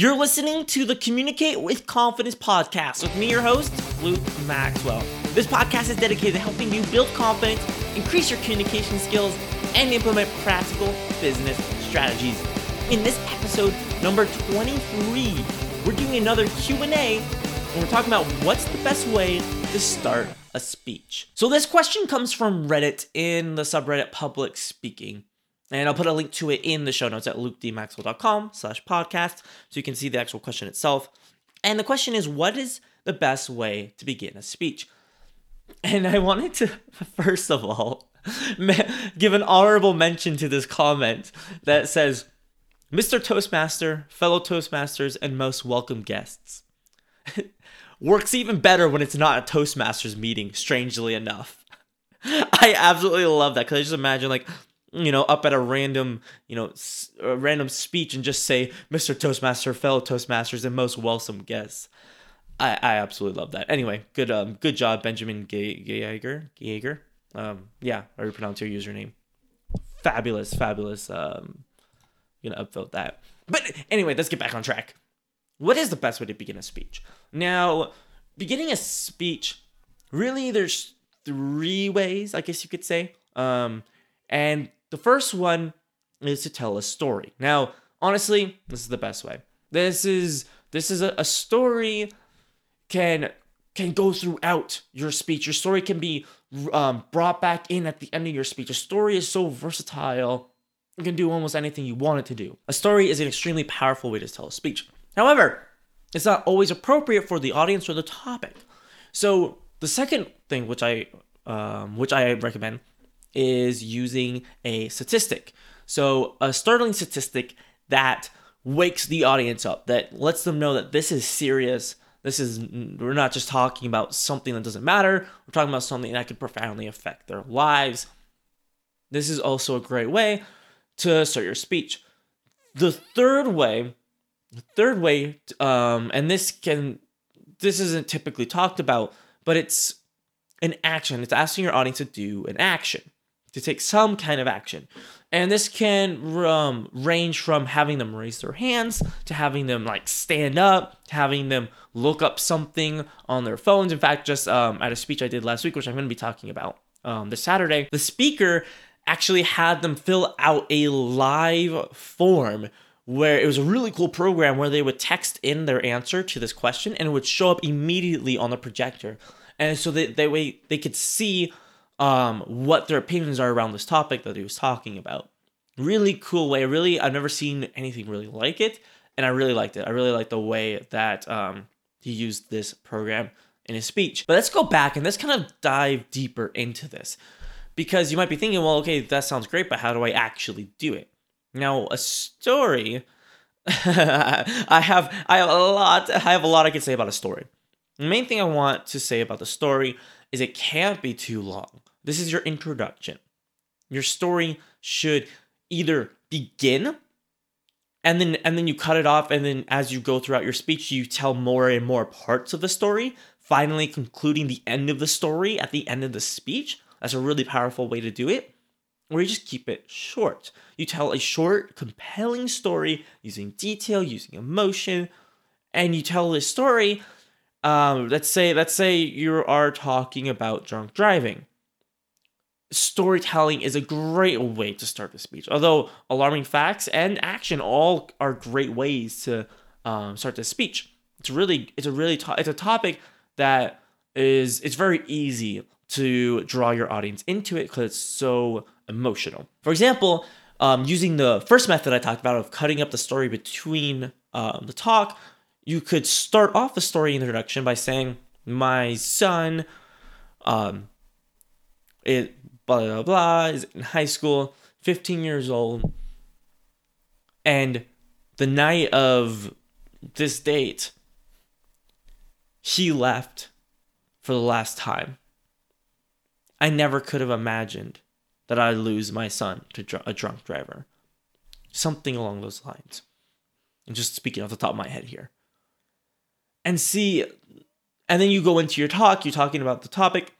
You're listening to the Communicate with Confidence podcast with me, your host, Luke Maxwell. This podcast is dedicated to helping you build confidence, increase your communication skills, and implement practical business strategies. In this episode number 23, we're doing another Q&A and we're talking about what's the best way to start a speech. So this question comes from Reddit in the subreddit public speaking. And I'll put a link to it in the show notes at lukedmaxwell.com slash podcast so you can see the actual question itself. And the question is, what is the best way to begin a speech? And I wanted to, first of all, give an honorable mention to this comment that says, Mr. Toastmaster, fellow Toastmasters, and most welcome guests. Works even better when it's not a Toastmasters meeting, strangely enough. I absolutely love that because I just imagine like you know, up at a random, you know, a random speech and just say, Mr. Toastmaster, fellow Toastmasters, and most welcome guests. I, I absolutely love that. Anyway, good um good job, Benjamin Gager. Gager. Um, yeah, how you pronounce your username? Fabulous, fabulous. Um, you gonna upvote that. But anyway, let's get back on track. What is the best way to begin a speech? Now, beginning a speech, really, there's three ways, I guess you could say. Um, and the first one is to tell a story. Now, honestly, this is the best way. This is this is a, a story can can go throughout your speech. Your story can be um, brought back in at the end of your speech. A story is so versatile; you can do almost anything you want it to do. A story is an extremely powerful way to tell a speech. However, it's not always appropriate for the audience or the topic. So the second thing, which I um, which I recommend, is using a statistic. So, a startling statistic that wakes the audience up, that lets them know that this is serious. This is, we're not just talking about something that doesn't matter, we're talking about something that could profoundly affect their lives. This is also a great way to start your speech. The third way, the third way, um, and this can, this isn't typically talked about, but it's an action. It's asking your audience to do an action to take some kind of action. And this can um, range from having them raise their hands to having them like stand up, to having them look up something on their phones. In fact, just um, at a speech I did last week, which I'm going to be talking about um, this Saturday, the speaker actually had them fill out a live form where it was a really cool program where they would text in their answer to this question and it would show up immediately on the projector. And so they, way they could see um, what their opinions are around this topic that he was talking about. Really cool way. Really, I've never seen anything really like it, and I really liked it. I really liked the way that um, he used this program in his speech. But let's go back and let's kind of dive deeper into this because you might be thinking, well, okay, that sounds great, but how do I actually do it? Now, a story. I have I have a lot I have a lot I can say about a story. The main thing I want to say about the story is it can't be too long. This is your introduction. Your story should either begin and then and then you cut it off and then as you go throughout your speech you tell more and more parts of the story, finally concluding the end of the story at the end of the speech. That's a really powerful way to do it. Or you just keep it short. You tell a short, compelling story using detail, using emotion, and you tell this story. Um, let's say, let's say you are talking about drunk driving storytelling is a great way to start the speech. Although alarming facts and action all are great ways to um, start the speech. It's really it's a really to- it's a topic that is it's very easy to draw your audience into it because it's so emotional. For example, um, using the first method I talked about of cutting up the story between um, the talk, you could start off the story introduction by saying, "My son." Um, it blah, blah, blah, is in high school, 15 years old. And the night of this date, he left for the last time. I never could have imagined that I'd lose my son to a drunk driver. Something along those lines. And just speaking off the top of my head here. And see, and then you go into your talk, you're talking about the topic,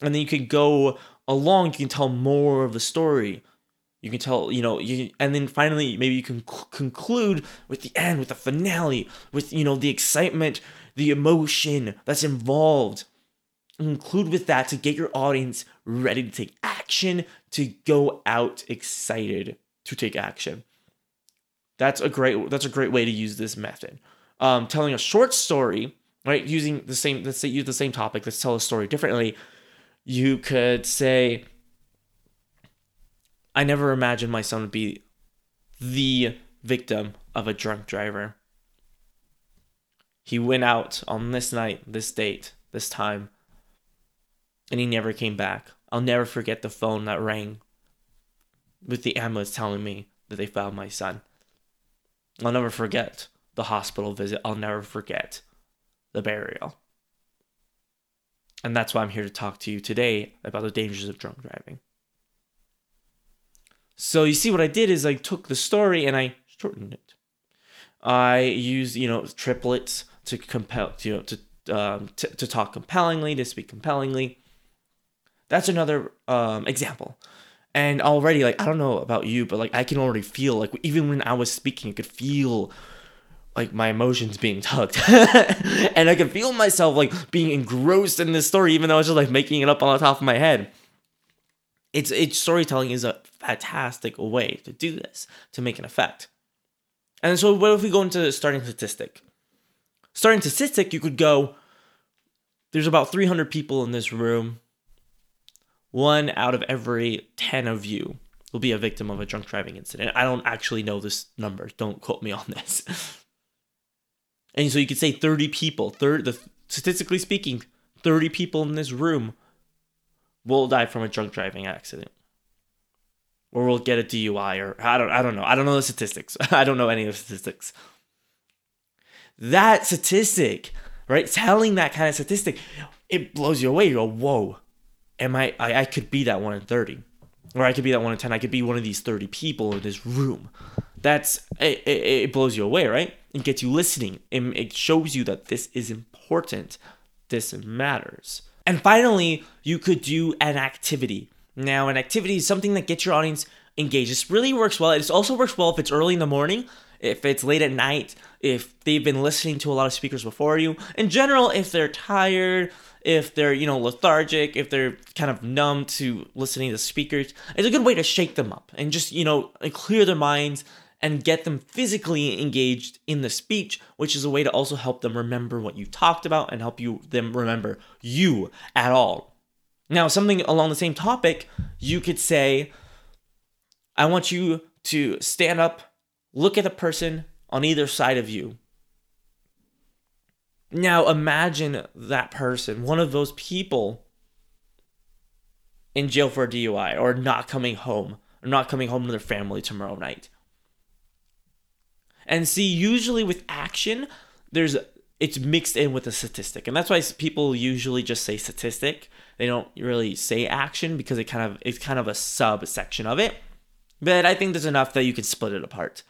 and then you can go along, you can tell more of the story. You can tell, you know, you and then finally maybe you can c- conclude with the end, with the finale, with you know the excitement, the emotion that's involved. Include with that to get your audience ready to take action, to go out excited to take action. That's a great that's a great way to use this method. Um, telling a short story, right? Using the same let's say use the same topic. Let's tell a story differently. You could say, "I never imagined my son would be the victim of a drunk driver. He went out on this night, this date, this time, and he never came back. I'll never forget the phone that rang with the ambulance telling me that they found my son." I'll never forget the hospital visit. I'll never forget the burial. And that's why I'm here to talk to you today about the dangers of drunk driving. So you see what I did is I took the story and I shortened it. I used, you know, triplets to compel, you know, to um, to, to talk compellingly, to speak compellingly. That's another um, example and already like i don't know about you but like i can already feel like even when i was speaking i could feel like my emotions being tugged and i could feel myself like being engrossed in this story even though i was just like making it up on the top of my head it's it's storytelling is a fantastic way to do this to make an effect and so what if we go into starting statistic starting statistic you could go there's about 300 people in this room one out of every 10 of you will be a victim of a drunk driving incident. I don't actually know this number. Don't quote me on this. and so you could say 30 people, third the statistically speaking, 30 people in this room will die from a drunk driving accident. Or will get a DUI or I don't I don't know. I don't know the statistics. I don't know any of the statistics. That statistic, right? Telling that kind of statistic, it blows you away. You go, whoa am I, I I could be that one in 30 or I could be that one in 10 I could be one of these 30 people in this room that's it, it, blows you away right? It gets you listening. It, it shows you that this is important. This matters. And finally you could do an activity. Now an activity is something that gets your audience engaged. This really works well. It also works well if it's early in the morning if it's late at night if they've been listening to a lot of speakers before you. In general if they're tired if they're you know lethargic if they're kind of numb to listening to speakers it's a good way to shake them up and just you know clear their minds and get them physically engaged in the speech which is a way to also help them remember what you talked about and help you them remember you at all now something along the same topic you could say i want you to stand up look at the person on either side of you now imagine that person, one of those people, in jail for a DUI or not coming home, or not coming home to their family tomorrow night. And see, usually with action, there's it's mixed in with a statistic, and that's why people usually just say statistic. They don't really say action because it kind of it's kind of a subsection of it. But I think there's enough that you can split it apart.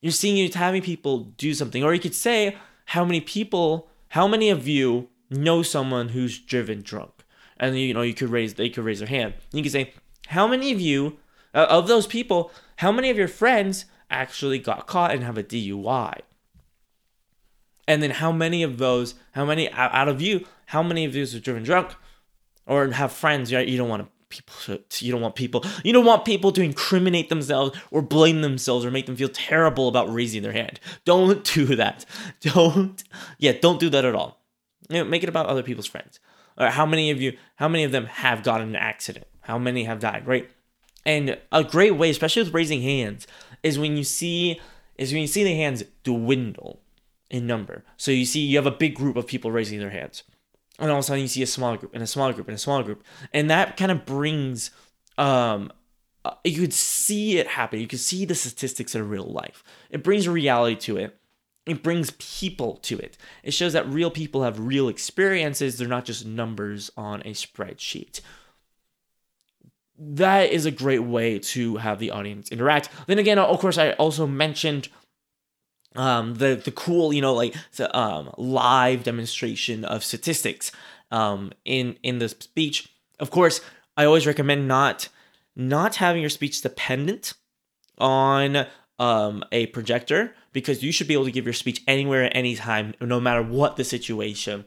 You're seeing you having people do something, or you could say how many people, how many of you know someone who's driven drunk? And you know, you could raise, they could raise their hand. You could say, how many of you, uh, of those people, how many of your friends actually got caught and have a DUI? And then how many of those, how many out of you, how many of those are driven drunk or have friends? Right? you don't want people to, you don't want people you don't want people to incriminate themselves or blame themselves or make them feel terrible about raising their hand. Don't do that. Don't yeah don't do that at all. You know, make it about other people's friends. Or how many of you how many of them have gotten an accident? How many have died right? And a great way especially with raising hands is when you see is when you see the hands dwindle in number. So you see you have a big group of people raising their hands. And all of a sudden you see a smaller group and a smaller group and a smaller group. And that kind of brings um uh, you could see it happen you could see the statistics in real life. It brings reality to it. It brings people to it. It shows that real people have real experiences. They're not just numbers on a spreadsheet that is a great way to have the audience interact then again of course i also mentioned um, the the cool you know like the um, live demonstration of statistics um, in in the speech. Of course, I always recommend not not having your speech dependent on um, a projector because you should be able to give your speech anywhere at any time, no matter what the situation.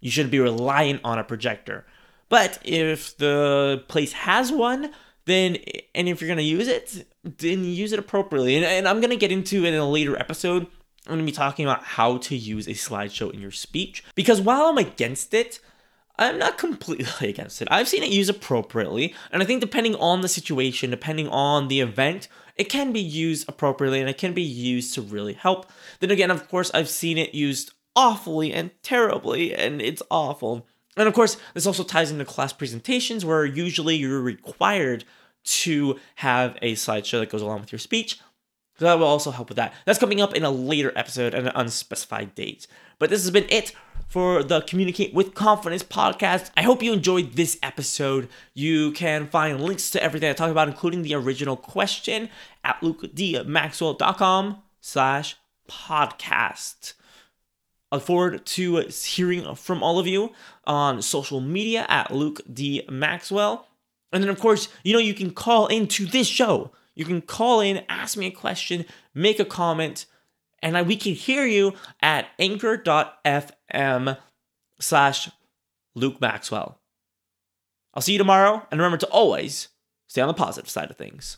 You shouldn't be reliant on a projector. But if the place has one, then and if you're gonna use it, then use it appropriately. And, and I'm gonna get into it in a later episode. I'm gonna be talking about how to use a slideshow in your speech because while I'm against it, I'm not completely against it. I've seen it used appropriately, and I think depending on the situation, depending on the event, it can be used appropriately and it can be used to really help. Then again, of course, I've seen it used awfully and terribly, and it's awful. And of course, this also ties into class presentations where usually you're required to have a slideshow that goes along with your speech. So that will also help with that. That's coming up in a later episode at an unspecified date. But this has been it for the Communicate with Confidence podcast. I hope you enjoyed this episode. You can find links to everything I talked about, including the original question, at lukedmaxwell.com slash podcast. I look forward to hearing from all of you on social media at Luke D. Maxwell. And then, of course, you know, you can call into this show. You can call in, ask me a question, make a comment, and I, we can hear you at anchor.fm slash Luke Maxwell. I'll see you tomorrow, and remember to always stay on the positive side of things.